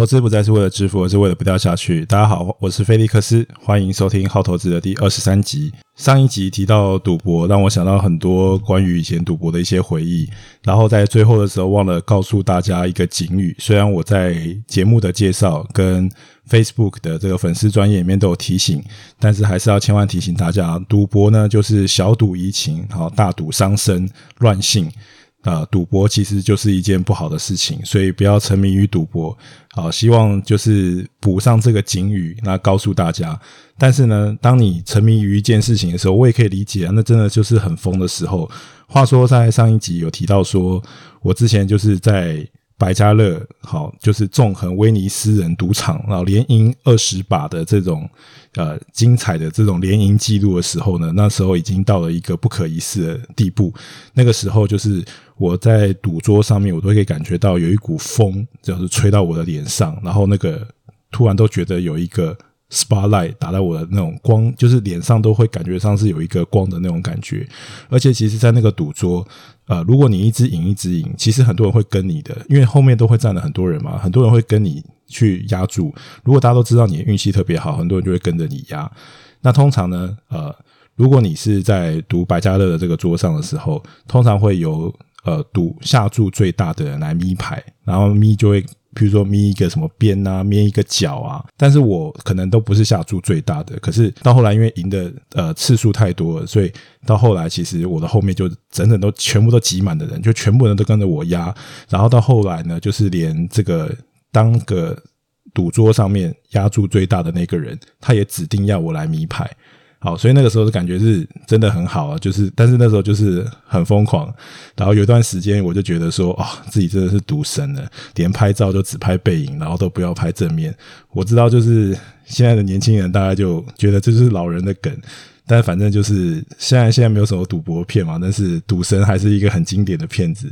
投资不再是为了致富，而是为了不掉下去。大家好，我是菲利克斯，欢迎收听好投资的第二十三集。上一集提到赌博，让我想到很多关于以前赌博的一些回忆。然后在最后的时候，忘了告诉大家一个警语。虽然我在节目的介绍跟 Facebook 的这个粉丝专页里面都有提醒，但是还是要千万提醒大家，赌博呢就是小赌怡情，好，大赌伤身，乱性。啊，赌博其实就是一件不好的事情，所以不要沉迷于赌博。啊，希望就是补上这个警语，那告诉大家。但是呢，当你沉迷于一件事情的时候，我也可以理解，那真的就是很疯的时候。话说，在上一集有提到说，我之前就是在。百家乐好，就是纵横威尼斯人赌场，然后连赢二十把的这种呃精彩的这种连赢记录的时候呢，那时候已经到了一个不可一世的地步。那个时候就是我在赌桌上面，我都可以感觉到有一股风，就是吹到我的脸上，然后那个突然都觉得有一个 spotlight 打在我的那种光，就是脸上都会感觉上是有一个光的那种感觉。而且其实，在那个赌桌。呃，如果你一直赢一直赢，其实很多人会跟你的，因为后面都会站了很多人嘛，很多人会跟你去押注。如果大家都知道你的运气特别好，很多人就会跟着你押。那通常呢，呃，如果你是在赌百家乐的这个桌上的时候，通常会由呃赌下注最大的人来咪牌，然后咪就会。比如说咪一个什么边啊，咪一个角啊，但是我可能都不是下注最大的，可是到后来因为赢的呃次数太多了，所以到后来其实我的后面就整整都全部都挤满的人，就全部人都跟着我压，然后到后来呢，就是连这个当个赌桌上面压注最大的那个人，他也指定要我来咪牌。好，所以那个时候的感觉是真的很好啊，就是，但是那时候就是很疯狂，然后有一段时间我就觉得说，哦，自己真的是独身了，连拍照都只拍背影，然后都不要拍正面。我知道，就是现在的年轻人，大家就觉得这是老人的梗。但反正就是现在现在没有什么赌博片嘛，但是赌神还是一个很经典的片子。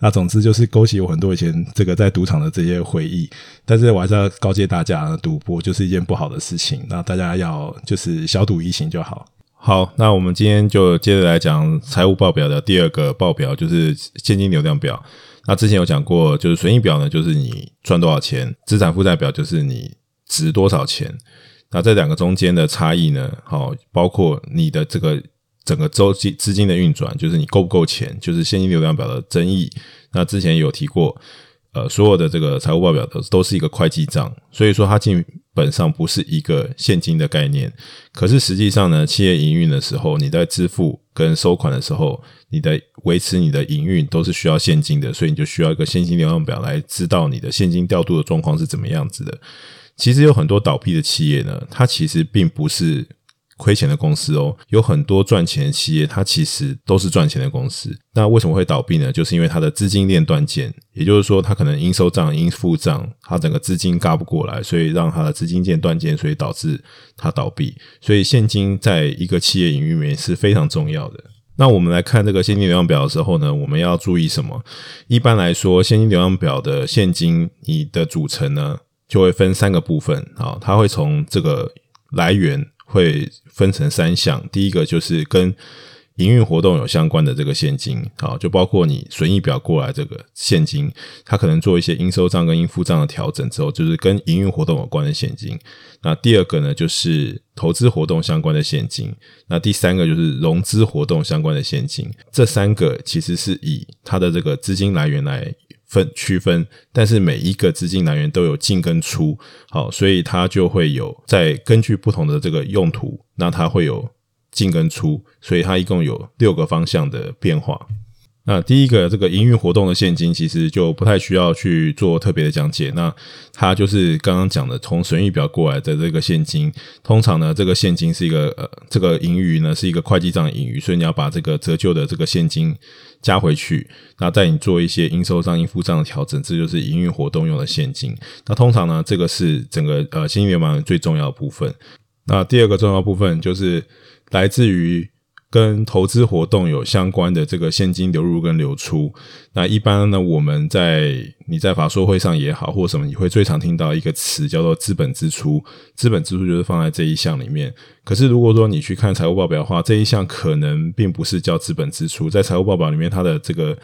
那总之就是勾起我很多以前这个在赌场的这些回忆。但是我还是要告诫大家，赌博就是一件不好的事情。那大家要就是小赌怡情就好。好，那我们今天就接着来讲财务报表的第二个报表，就是现金流量表。那之前有讲过，就是损益表呢，就是你赚多少钱；资产负债表就是你值多少钱。那这两个中间的差异呢？好，包括你的这个整个周期资金的运转，就是你够不够钱，就是现金流量表的争议。那之前有提过，呃，所有的这个财务报表都都是一个会计账，所以说它基本上不是一个现金的概念。可是实际上呢，企业营运的时候，你在支付跟收款的时候，你的维持你的营运都是需要现金的，所以你就需要一个现金流量表来知道你的现金调度的状况是怎么样子的。其实有很多倒闭的企业呢，它其实并不是亏钱的公司哦。有很多赚钱的企业，它其实都是赚钱的公司。那为什么会倒闭呢？就是因为它的资金链断件，也就是说，它可能应收账、应付账，它整个资金嘎不过来，所以让它的资金链断件，所以导致它倒闭。所以现金在一个企业营运里面是非常重要的。那我们来看这个现金流量表的时候呢，我们要注意什么？一般来说，现金流量表的现金你的组成呢，就会分三个部分啊，它会从这个来源会分成三项。第一个就是跟营运活动有相关的这个现金啊，就包括你损益表过来这个现金，它可能做一些应收账跟应付账的调整之后，就是跟营运活动有关的现金。那第二个呢，就是投资活动相关的现金。那第三个就是融资活动相关的现金。这三个其实是以它的这个资金来源来。分区分，但是每一个资金来源都有进跟出，好，所以它就会有在根据不同的这个用途，那它会有进跟出，所以它一共有六个方向的变化。那第一个这个营运活动的现金，其实就不太需要去做特别的讲解。那它就是刚刚讲的从损益表过来的这个现金，通常呢，这个现金是一个呃，这个盈余呢是一个会计账盈余，所以你要把这个折旧的这个现金加回去，那在你做一些应收账、应付账的调整，这就是营运活动用的现金。那通常呢，这个是整个呃现金流表最重要的部分。那第二个重要部分就是来自于。跟投资活动有相关的这个现金流入跟流出，那一般呢，我们在你在法说会上也好，或什么，你会最常听到一个词叫做资本支出。资本支出就是放在这一项里面。可是如果说你去看财务报表的话，这一项可能并不是叫资本支出，在财务报表里面，它的这个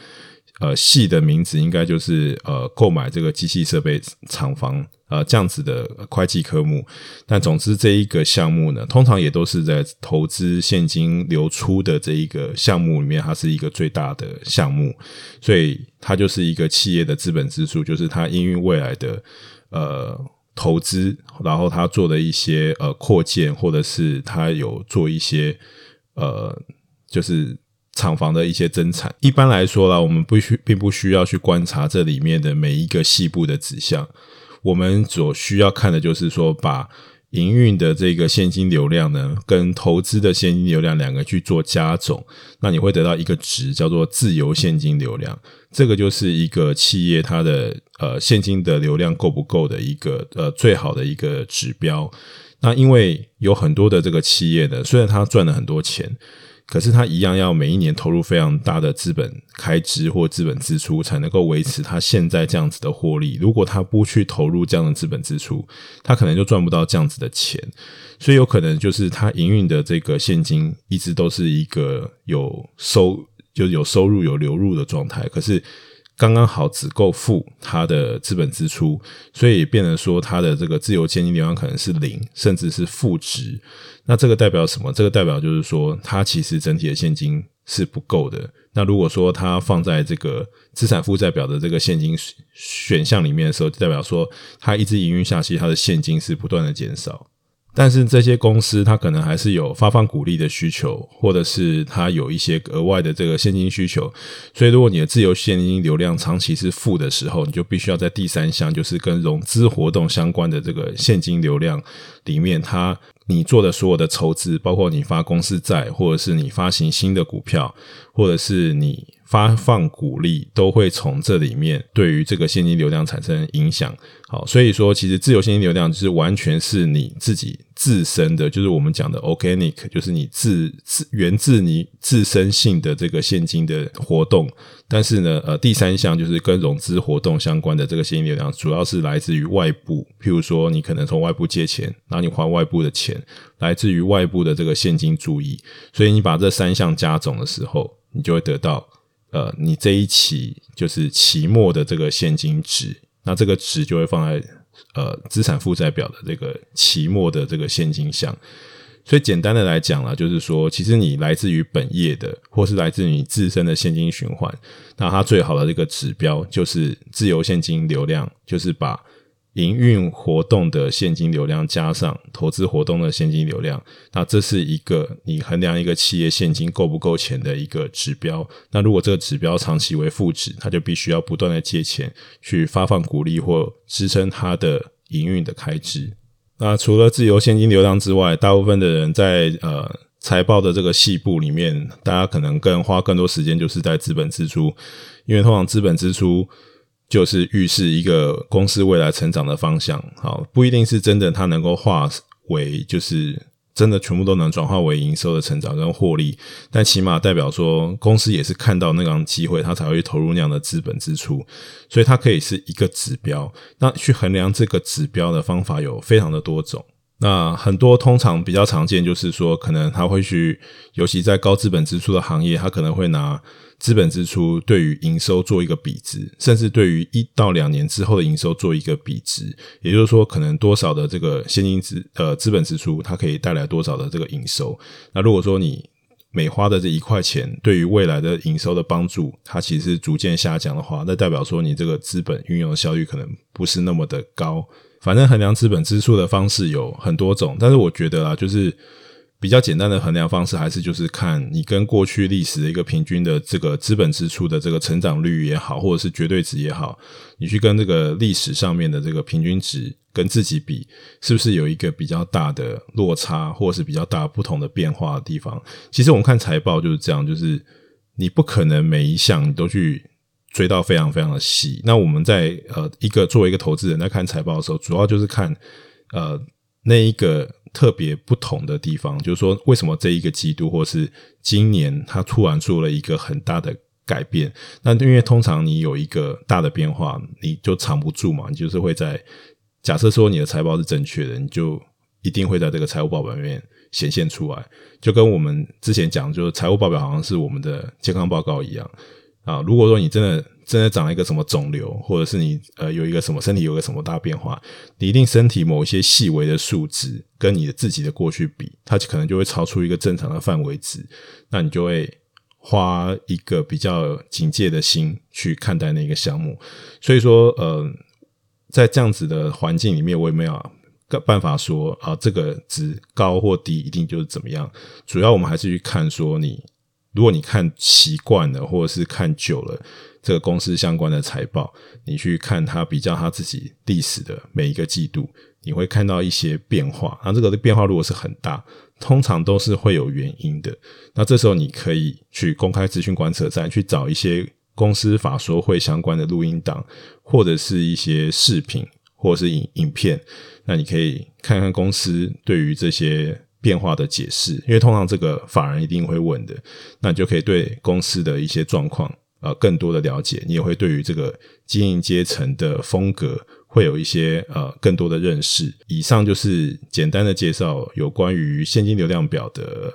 呃细的名字应该就是呃购买这个机器设备厂房呃这样子的会计科目。但总之这一个项目呢，通常也都是在投资现金流出的这一个项目里面，它是一个最大的项目，所以它就是一个企业的资本支出，就是它因为未来的呃。投资，然后他做的一些呃扩建，或者是他有做一些呃，就是厂房的一些增产。一般来说啦，我们不需并不需要去观察这里面的每一个细部的指向，我们所需要看的就是说把。营运的这个现金流量呢，跟投资的现金流量两个去做加总，那你会得到一个值，叫做自由现金流量。这个就是一个企业它的呃现金的流量够不够的一个呃最好的一个指标。那因为有很多的这个企业呢，虽然它赚了很多钱。可是他一样要每一年投入非常大的资本开支或资本支出，才能够维持他现在这样子的获利。如果他不去投入这样的资本支出，他可能就赚不到这样子的钱。所以有可能就是他营运的这个现金一直都是一个有收，就有收入有流入的状态。可是刚刚好只够付他的资本支出，所以变成说他的这个自由现金流量可能是零，甚至是负值。那这个代表什么？这个代表就是说，它其实整体的现金是不够的。那如果说它放在这个资产负债表的这个现金选项里面的时候，就代表说它一直营运下去，它的现金是不断的减少。但是这些公司它可能还是有发放股利的需求，或者是它有一些额外的这个现金需求。所以，如果你的自由现金流量长期是负的时候，你就必须要在第三项，就是跟融资活动相关的这个现金流量里面，它。你做的所有的筹资，包括你发公司债，或者是你发行新的股票，或者是你发放股利，都会从这里面对于这个现金流量产生影响。好，所以说其实自由现金流量就是完全是你自己自身的，就是我们讲的 organic，就是你自自源自你自身性的这个现金的活动。但是呢，呃，第三项就是跟融资活动相关的这个现金流量，主要是来自于外部，譬如说你可能从外部借钱，然后你还外部的钱，来自于外部的这个现金注意。所以你把这三项加总的时候，你就会得到，呃，你这一期就是期末的这个现金值。那这个值就会放在呃资产负债表的这个期末的这个现金项，所以简单的来讲啦，就是说，其实你来自于本业的，或是来自于你自身的现金循环，那它最好的这个指标就是自由现金流量，就是把。营运活动的现金流量加上投资活动的现金流量，那这是一个你衡量一个企业现金够不够钱的一个指标。那如果这个指标长期为负值，它就必须要不断的借钱去发放股利或支撑它的营运的开支。那除了自由现金流量之外，大部分的人在呃财报的这个细部里面，大家可能更花更多时间就是在资本支出，因为通常资本支出。就是预示一个公司未来成长的方向，好，不一定是真的，它能够化为就是真的全部都能转化为营收的成长跟获利，但起码代表说公司也是看到那样机会，它才会投入那样的资本支出，所以它可以是一个指标。那去衡量这个指标的方法有非常的多种，那很多通常比较常见就是说，可能他会去，尤其在高资本支出的行业，他可能会拿。资本支出对于营收做一个比值，甚至对于一到两年之后的营收做一个比值，也就是说，可能多少的这个现金资呃资本支出，它可以带来多少的这个营收。那如果说你每花的这一块钱对于未来的营收的帮助，它其实逐渐下降的话，那代表说你这个资本运用的效率可能不是那么的高。反正衡量资本支出的方式有很多种，但是我觉得啊，就是。比较简单的衡量方式，还是就是看你跟过去历史的一个平均的这个资本支出的这个成长率也好，或者是绝对值也好，你去跟这个历史上面的这个平均值跟自己比，是不是有一个比较大的落差，或者是比较大不同的变化的地方？其实我们看财报就是这样，就是你不可能每一项你都去追到非常非常的细。那我们在呃一个作为一个投资人在看财报的时候，主要就是看呃那一个。特别不同的地方，就是说，为什么这一个季度或是今年，它突然做了一个很大的改变？那因为通常你有一个大的变化，你就藏不住嘛，你就是会在假设说你的财报是正确的，你就一定会在这个财务报表里面显现出来，就跟我们之前讲，就是财务报表好像是我们的健康报告一样。啊。如果说你真的真的长了一个什么肿瘤，或者是你呃有一个什么身体有个什么大变化，你一定身体某一些细微的数值跟你的自己的过去比，它可能就会超出一个正常的范围值，那你就会花一个比较警戒的心去看待那个项目。所以说，呃，在这样子的环境里面，我也没有办法说啊，这个值高或低一定就是怎么样。主要我们还是去看说你。如果你看习惯了，或者是看久了这个公司相关的财报，你去看它比较它自己历史的每一个季度，你会看到一些变化。那这个变化如果是很大，通常都是会有原因的。那这时候你可以去公开资讯观测站去找一些公司法说会相关的录音档，或者是一些视频，或者是影影片。那你可以看看公司对于这些。变化的解释，因为通常这个法人一定会问的，那你就可以对公司的一些状况呃更多的了解，你也会对于这个经营阶层的风格会有一些呃更多的认识。以上就是简单的介绍有关于现金流量表的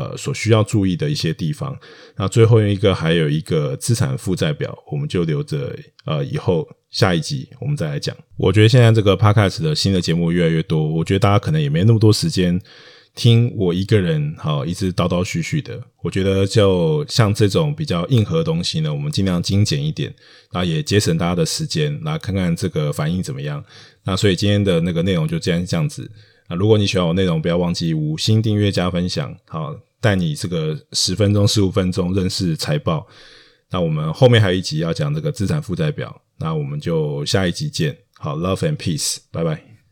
呃所需要注意的一些地方。那最后一个还有一个资产负债表，我们就留着呃以后。下一集我们再来讲。我觉得现在这个 Podcast 的新的节目越来越多，我觉得大家可能也没那么多时间听我一个人好一直叨叨絮絮的。我觉得就像这种比较硬核的东西呢，我们尽量精简一点，然后也节省大家的时间，来看看这个反应怎么样。那所以今天的那个内容就这样这样子。那如果你喜欢我内容，不要忘记五星订阅加分享，好，带你这个十分钟十五分钟认识财报。那我们后面还有一集要讲这个资产负债表。那我们就下一集见，好，Love and Peace，拜拜。